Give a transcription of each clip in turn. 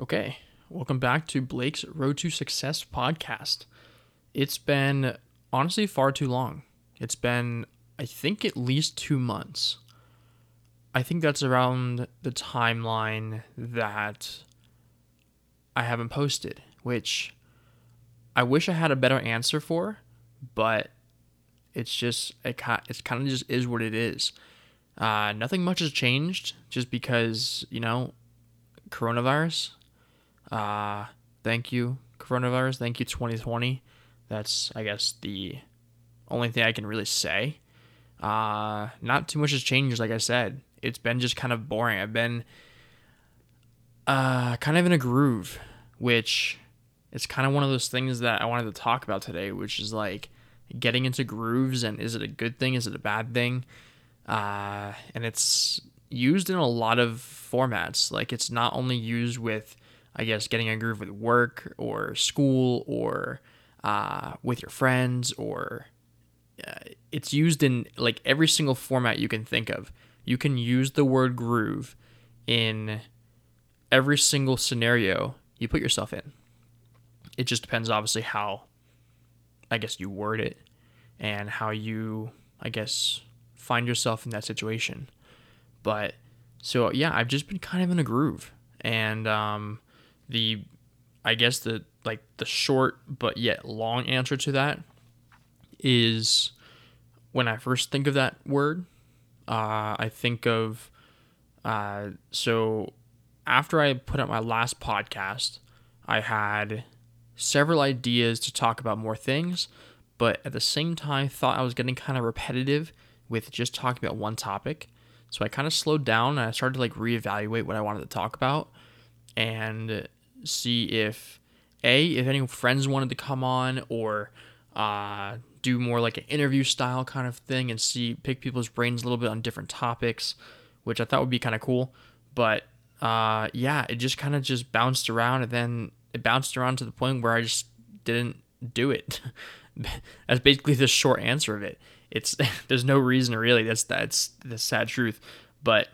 Okay, welcome back to Blake's Road to Success podcast. It's been honestly far too long. It's been, I think, at least two months. I think that's around the timeline that I haven't posted, which I wish I had a better answer for, but it's just it it's kind of just is what it is. Uh, nothing much has changed, just because you know, coronavirus. Uh, thank you, coronavirus. Thank you, 2020. That's I guess the only thing I can really say. Uh, not too much has changed, like I said. It's been just kind of boring. I've been uh, kind of in a groove, which it's kind of one of those things that I wanted to talk about today, which is like getting into grooves and is it a good thing? Is it a bad thing? Uh, and it's used in a lot of formats. Like it's not only used with, I guess, getting a groove with work or school or uh, with your friends or uh, it's used in like every single format you can think of. You can use the word groove in every single scenario you put yourself in. It just depends, obviously, how I guess you word it and how you, I guess, find yourself in that situation. But so yeah, I've just been kind of in a groove, and um, the, I guess the like the short but yet long answer to that is when I first think of that word, uh, I think of uh, so after I put out my last podcast, I had several ideas to talk about more things, but at the same time thought I was getting kind of repetitive with just talking about one topic. So I kind of slowed down and I started to like reevaluate what I wanted to talk about and see if a if any friends wanted to come on or uh, do more like an interview style kind of thing and see pick people's brains a little bit on different topics, which I thought would be kind of cool. But uh, yeah, it just kind of just bounced around and then it bounced around to the point where I just didn't do it. that's basically the short answer of it. It's there's no reason really. That's that's the sad truth. But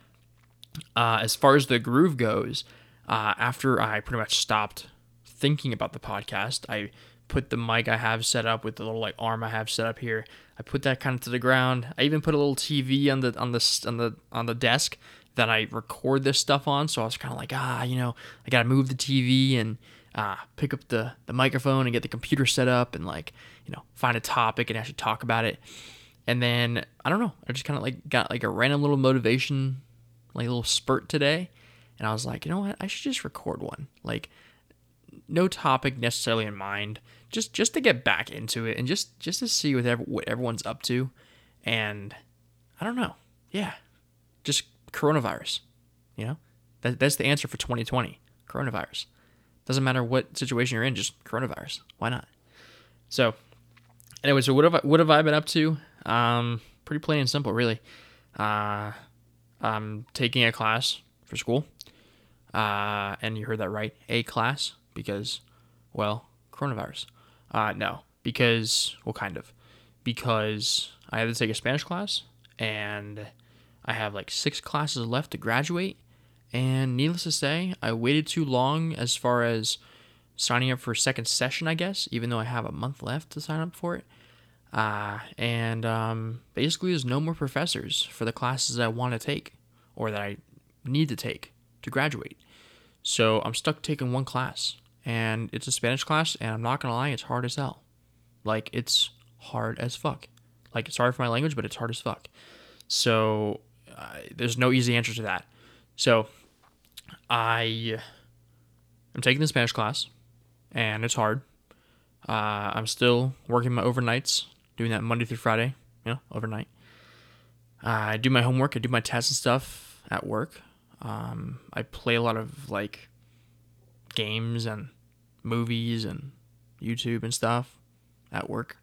uh, as far as the groove goes, uh, after I pretty much stopped thinking about the podcast, I put the mic I have set up with the little like arm I have set up here. I put that kind of to the ground. I even put a little TV on the on the on the on the desk that I record this stuff on. So I was kind of like, ah, you know, I gotta move the TV and uh, pick up the, the microphone and get the computer set up and like you know find a topic and actually talk about it and then i don't know i just kind of like got like a random little motivation like a little spurt today and i was like you know what i should just record one like no topic necessarily in mind just just to get back into it and just just to see what, ever, what everyone's up to and i don't know yeah just coronavirus you know that, that's the answer for 2020 coronavirus doesn't matter what situation you're in, just coronavirus. Why not? So, anyway, so what have I, what have I been up to? Um, pretty plain and simple, really. Uh, I'm taking a class for school. Uh, and you heard that right, a class because, well, coronavirus. Uh, no, because well, kind of, because I had to take a Spanish class, and I have like six classes left to graduate, and needless to say, I waited too long as far as signing up for a second session, I guess, even though I have a month left to sign up for it. Uh, and um, basically, there's no more professors for the classes that I want to take or that I need to take to graduate. So I'm stuck taking one class, and it's a Spanish class, and I'm not gonna lie, it's hard as hell. Like, it's hard as fuck. Like, sorry for my language, but it's hard as fuck. So uh, there's no easy answer to that. So I am taking the Spanish class, and it's hard. Uh, I'm still working my overnights, doing that Monday through Friday, you know, overnight. Uh, I do my homework, I do my tests and stuff at work. Um, I play a lot of like games and movies and YouTube and stuff at work.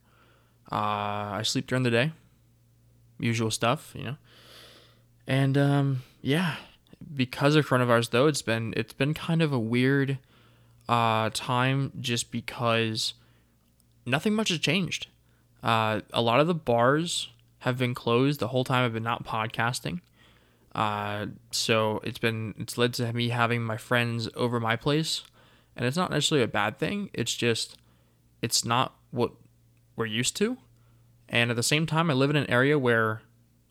Uh, I sleep during the day, usual stuff, you know. And um, yeah, because of coronavirus though it's been it's been kind of a weird uh, time just because nothing much has changed uh, a lot of the bars have been closed the whole time i've been not podcasting Uh, so it's been it's led to me having my friends over my place, and it's not necessarily a bad thing. It's just it's not what we're used to, and at the same time, I live in an area where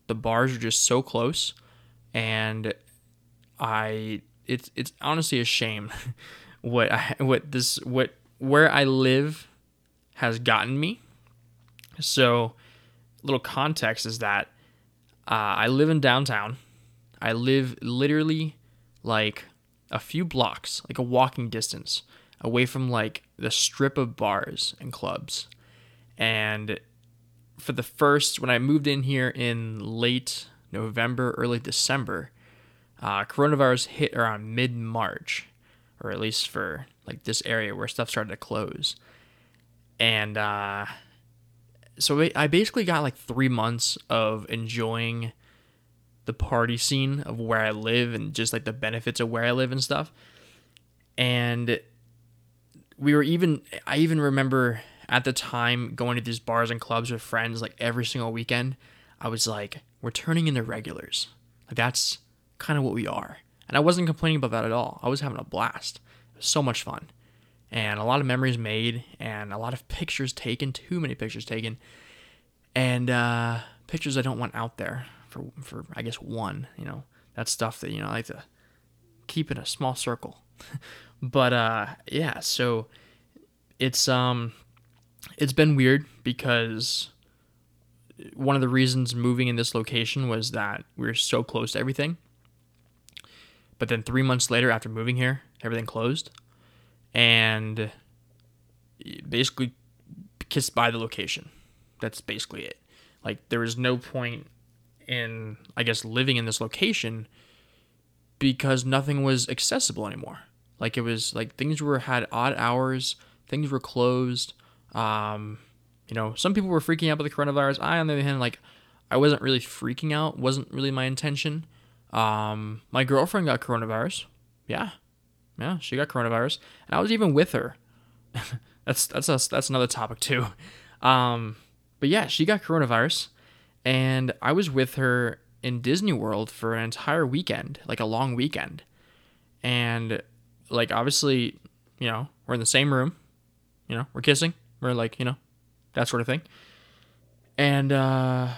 the bars are just so close, and I it's it's honestly a shame what I, what this what where I live has gotten me. So, little context is that uh, I live in downtown. I live literally like a few blocks, like a walking distance away from like the strip of bars and clubs. And for the first, when I moved in here in late November, early December, uh, coronavirus hit around mid March, or at least for like this area where stuff started to close. And uh, so I basically got like three months of enjoying the party scene of where I live and just like the benefits of where I live and stuff. And we were even, I even remember at the time going to these bars and clubs with friends like every single weekend. I was like, we're turning into regulars. Like that's kind of what we are. And I wasn't complaining about that at all. I was having a blast. It was so much fun. And a lot of memories made and a lot of pictures taken, too many pictures taken. And uh, pictures I don't want out there for, for I guess, one. You know, that's stuff that, you know, I like to keep in a small circle. but uh, yeah, so it's um it's been weird because one of the reasons moving in this location was that we are so close to everything but then three months later, after moving here, everything closed, and basically kissed by the location. That's basically it. Like there was no point in, I guess, living in this location because nothing was accessible anymore. Like it was like things were had odd hours, things were closed. Um, you know, some people were freaking out about the coronavirus. I, on the other hand, like I wasn't really freaking out. wasn't really my intention. Um, my girlfriend got coronavirus. Yeah, yeah, she got coronavirus, and I was even with her. that's that's a, that's another topic too. Um, but yeah, she got coronavirus, and I was with her in Disney World for an entire weekend, like a long weekend, and like obviously, you know, we're in the same room, you know, we're kissing, we're like, you know, that sort of thing, and uh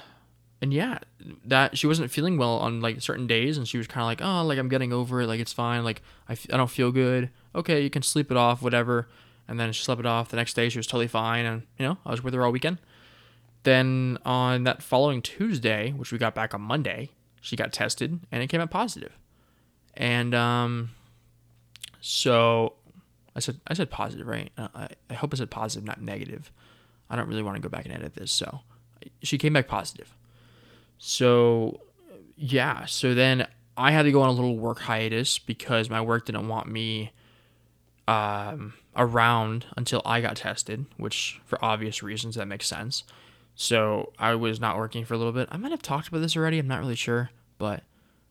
and yeah, that she wasn't feeling well on like certain days, and she was kind of like, oh, like I'm getting over it, like it's fine, like I f- I don't feel good. Okay, you can sleep it off, whatever. And then she slept it off. The next day, she was totally fine, and you know, I was with her all weekend. Then on that following Tuesday, which we got back on Monday, she got tested, and it came out positive. And um, so I said I said positive, right? Uh, I, I hope I said positive, not negative. I don't really want to go back and edit this, so she came back positive. So, yeah. So then I had to go on a little work hiatus because my work didn't want me um, around until I got tested, which for obvious reasons that makes sense. So I was not working for a little bit. I might have talked about this already. I'm not really sure, but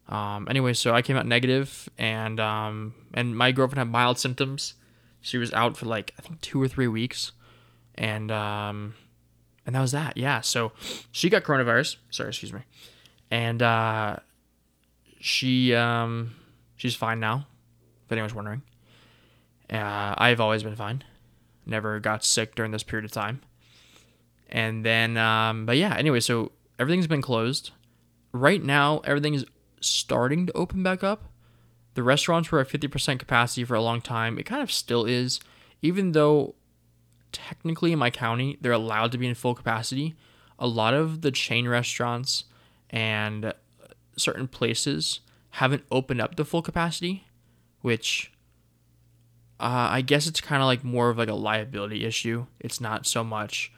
um, anyway, so I came out negative, and um, and my girlfriend had mild symptoms. She was out for like I think two or three weeks, and um, and that was that. Yeah. So she got coronavirus. Sorry, excuse me. And uh, she um, she's fine now. If anyone's wondering, uh, I've always been fine. Never got sick during this period of time. And then, um, but yeah. Anyway, so everything's been closed. Right now, everything is starting to open back up. The restaurants were at 50% capacity for a long time. It kind of still is, even though technically in my county, they're allowed to be in full capacity. A lot of the chain restaurants and certain places haven't opened up to full capacity, which uh, I guess it's kind of like more of like a liability issue. It's not so much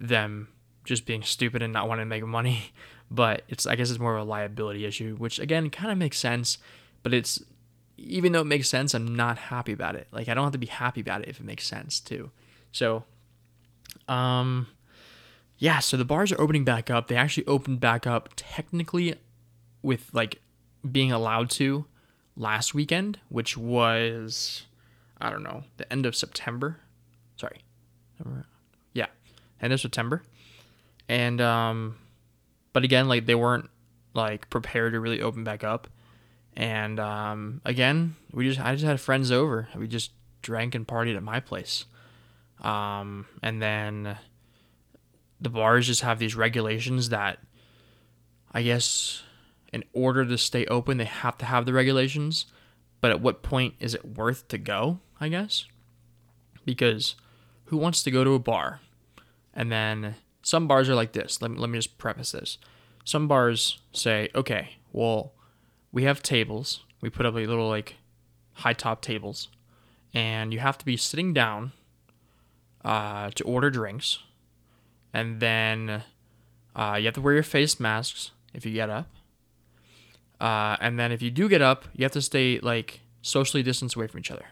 them just being stupid and not wanting to make money, but it's I guess it's more of a liability issue, which again kind of makes sense, but it's even though it makes sense, I'm not happy about it. Like I don't have to be happy about it if it makes sense too. So, um, yeah, so the bars are opening back up. They actually opened back up technically with like being allowed to last weekend, which was, I don't know, the end of September. Sorry. End of September. And, um, but again, like they weren't like prepared to really open back up. And um, again, we just I just had friends over. We just drank and partied at my place. Um, and then the bars just have these regulations that I guess in order to stay open, they have to have the regulations. But at what point is it worth to go? I guess because who wants to go to a bar and then some bars are like this. Let me, let me just preface this. Some bars say, okay, well, we have tables. We put up a little like high top tables, and you have to be sitting down uh, to order drinks, and then uh, you have to wear your face masks if you get up. Uh, and then if you do get up, you have to stay like socially distanced away from each other.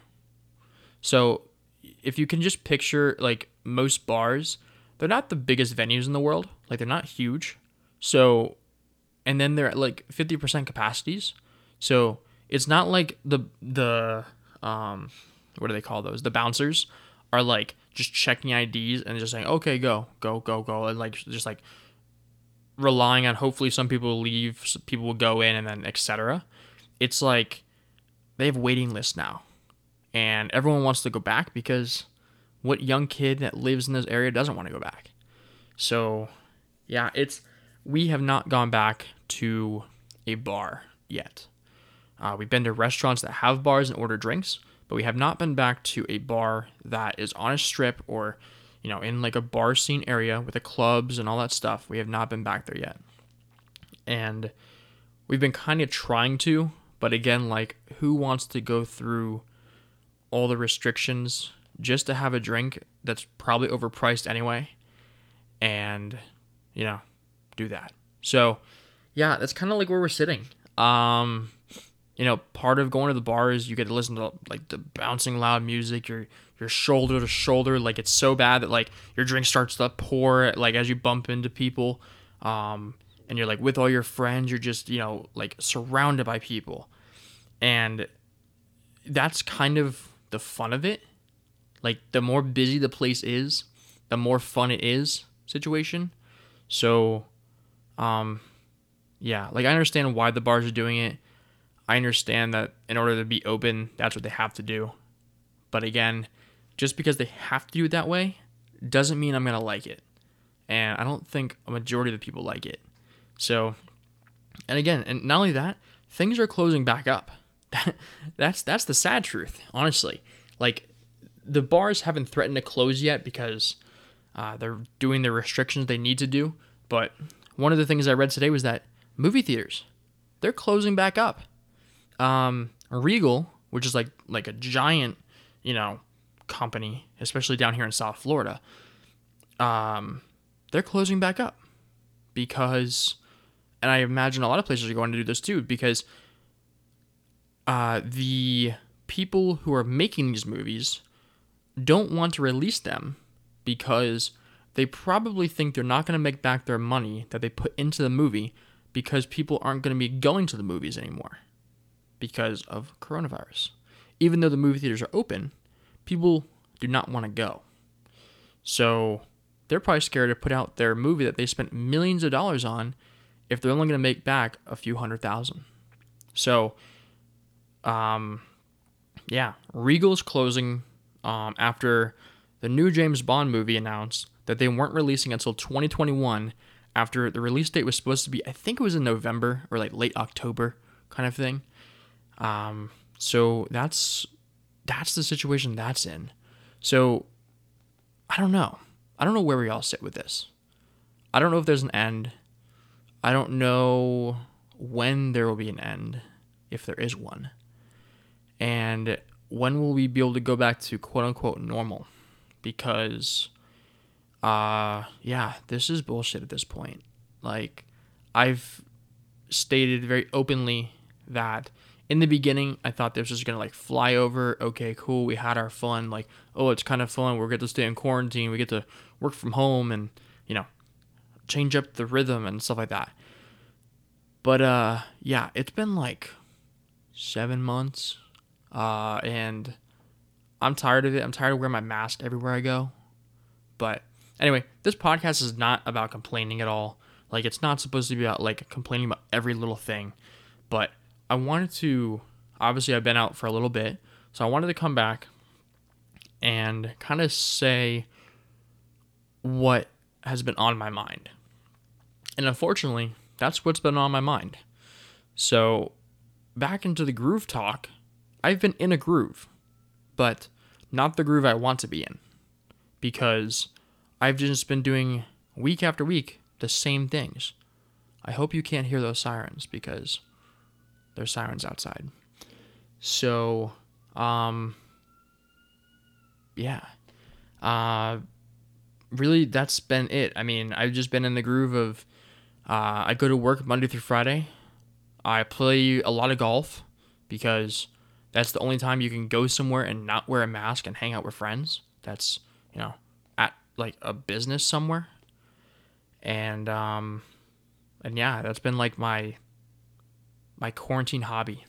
So if you can just picture like most bars, they're not the biggest venues in the world. Like they're not huge. So and then they're at like 50% capacities. So it's not like the the um what do they call those? The bouncers are like just checking IDs and just saying, "Okay, go, go, go, go," and like just like relying on hopefully some people will leave, some people will go in, and then etc. It's like they have waiting lists now, and everyone wants to go back because what young kid that lives in this area doesn't want to go back? So, yeah, it's we have not gone back to a bar yet. Uh, we've been to restaurants that have bars and order drinks, but we have not been back to a bar that is on a strip or, you know, in like a bar scene area with the clubs and all that stuff. We have not been back there yet. And we've been kind of trying to, but again, like, who wants to go through all the restrictions just to have a drink that's probably overpriced anyway. And you know do that. So yeah that's kind of like where we're sitting. Um you know part of going to the bar is you get to listen to like the bouncing loud music. Your your shoulder to shoulder. Like it's so bad that like your drink starts to pour like as you bump into people. Um and you're like with all your friends. You're just you know like surrounded by people. And that's kind of the fun of it like the more busy the place is, the more fun it is situation. So um yeah, like I understand why the bars are doing it. I understand that in order to be open, that's what they have to do. But again, just because they have to do it that way doesn't mean I'm going to like it. And I don't think a majority of the people like it. So, and again, and not only that, things are closing back up. that's that's the sad truth, honestly. Like the bars haven't threatened to close yet because uh, they're doing the restrictions they need to do. But one of the things I read today was that movie theaters they're closing back up. Um, Regal, which is like like a giant, you know, company, especially down here in South Florida, um, they're closing back up because, and I imagine a lot of places are going to do this too because uh, the people who are making these movies don't want to release them because they probably think they're not going to make back their money that they put into the movie because people aren't going to be going to the movies anymore because of coronavirus. Even though the movie theaters are open, people do not want to go. So they're probably scared to put out their movie that they spent millions of dollars on if they're only going to make back a few hundred thousand. So, um, yeah, Regal's closing um, after the new James Bond movie announced that they weren't releasing until 2021 after the release date was supposed to be, I think it was in November or like late October kind of thing. Um, so that's that's the situation that's in. So I don't know. I don't know where we all sit with this. I don't know if there's an end. I don't know when there will be an end, if there is one. And when will we be able to go back to quote unquote normal? Because, uh, yeah, this is bullshit at this point. Like, I've stated very openly that in the beginning, I thought this was gonna like fly over. Okay, cool. We had our fun. Like, oh, it's kind of fun. We're get to stay in quarantine. We get to work from home and you know change up the rhythm and stuff like that. But uh, yeah, it's been like seven months, uh, and I'm tired of it. I'm tired of wearing my mask everywhere I go. But anyway, this podcast is not about complaining at all. Like it's not supposed to be about like complaining about every little thing, but I wanted to obviously I've been out for a little bit, so I wanted to come back and kind of say what has been on my mind. And unfortunately, that's what's been on my mind. So, back into the groove talk, I've been in a groove, but not the groove I want to be in because I've just been doing week after week the same things. I hope you can't hear those sirens because there's sirens outside. So, um, yeah. Uh, really, that's been it. I mean, I've just been in the groove of uh, I go to work Monday through Friday. I play a lot of golf because that's the only time you can go somewhere and not wear a mask and hang out with friends. That's, you know, at like a business somewhere. And um and yeah, that's been like my my quarantine hobby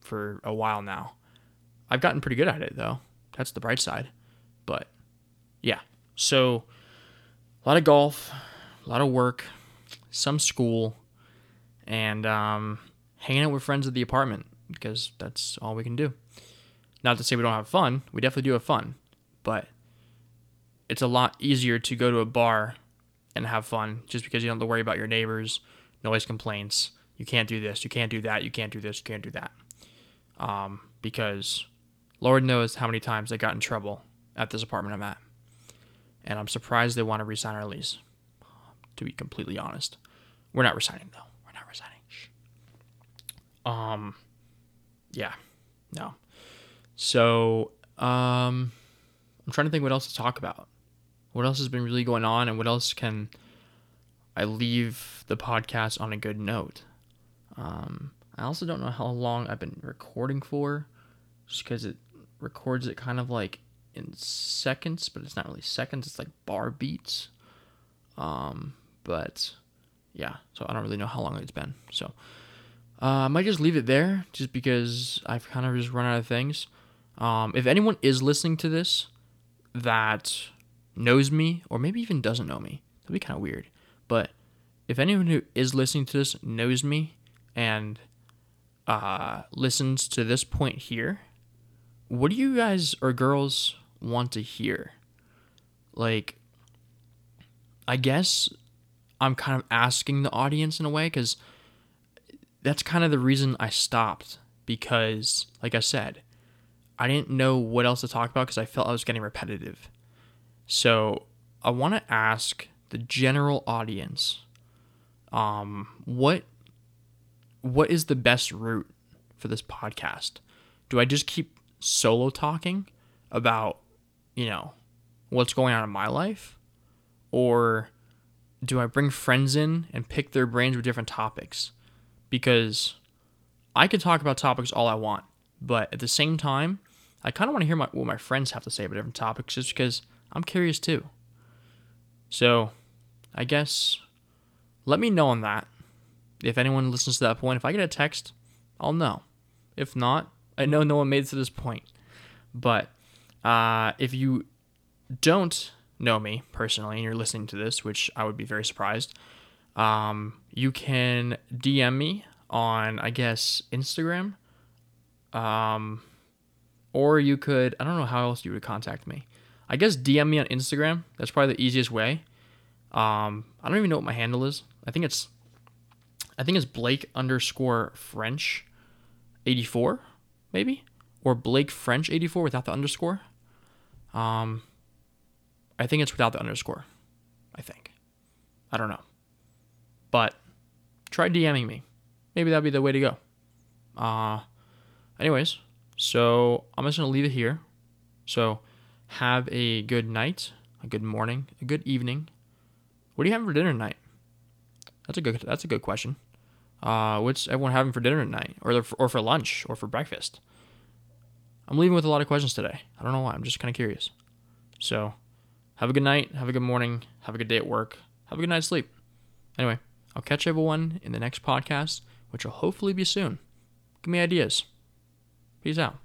for a while now. I've gotten pretty good at it though. That's the bright side. But yeah. So a lot of golf, a lot of work, some school, and um, hanging out with friends at the apartment because that's all we can do. Not to say we don't have fun, we definitely do have fun, but it's a lot easier to go to a bar and have fun just because you don't have to worry about your neighbors, noise complaints. You can't do this, you can't do that, you can't do this, you can't do that. Um, because Lord knows how many times I got in trouble at this apartment I'm at. And I'm surprised they want to resign our lease, to be completely honest. We're not resigning though. We're not resigning. Um, yeah, no. So, um, I'm trying to think what else to talk about. What else has been really going on, and what else can I leave the podcast on a good note? Um, I also don't know how long I've been recording for, just because it records it kind of like in seconds, but it's not really seconds. It's like bar beats. Um, but yeah, so I don't really know how long it's been. So uh, I might just leave it there, just because I've kind of just run out of things. Um, if anyone is listening to this that knows me, or maybe even doesn't know me, that'd be kind of weird. But if anyone who is listening to this knows me and uh, listens to this point here, what do you guys or girls want to hear? Like, I guess I'm kind of asking the audience in a way because that's kind of the reason I stopped. Because, like I said, I didn't know what else to talk about because I felt I was getting repetitive. So I want to ask the general audience, um, what what is the best route for this podcast? Do I just keep solo talking about you know, what's going on in my life? Or do I bring friends in and pick their brains with different topics? Because I could talk about topics all I want, but at the same time, I kind of want to hear my, what my friends have to say about different topics just because I'm curious too. So, I guess let me know on that. If anyone listens to that point, if I get a text, I'll know. If not, I know no one made it to this point. But uh, if you don't know me personally and you're listening to this, which I would be very surprised, um, you can DM me on, I guess, Instagram. Um, or you could, I don't know how else you would contact me. I guess DM me on Instagram. That's probably the easiest way. Um, I don't even know what my handle is. I think it's, I think it's Blake underscore French 84, maybe? Or Blake French 84 without the underscore. Um, I think it's without the underscore. I think. I don't know. But try DMing me. Maybe that'd be the way to go. Uh, anyways, so I'm just gonna leave it here. So have a good night, a good morning, a good evening. What are you having for dinner tonight? That's a good. That's a good question. Uh, what's everyone having for dinner tonight, or or for lunch, or for breakfast? I'm leaving with a lot of questions today. I don't know why. I'm just kind of curious. So, have a good night. Have a good morning. Have a good day at work. Have a good night's sleep. Anyway, I'll catch everyone in the next podcast, which will hopefully be soon. Give me ideas. Peace out.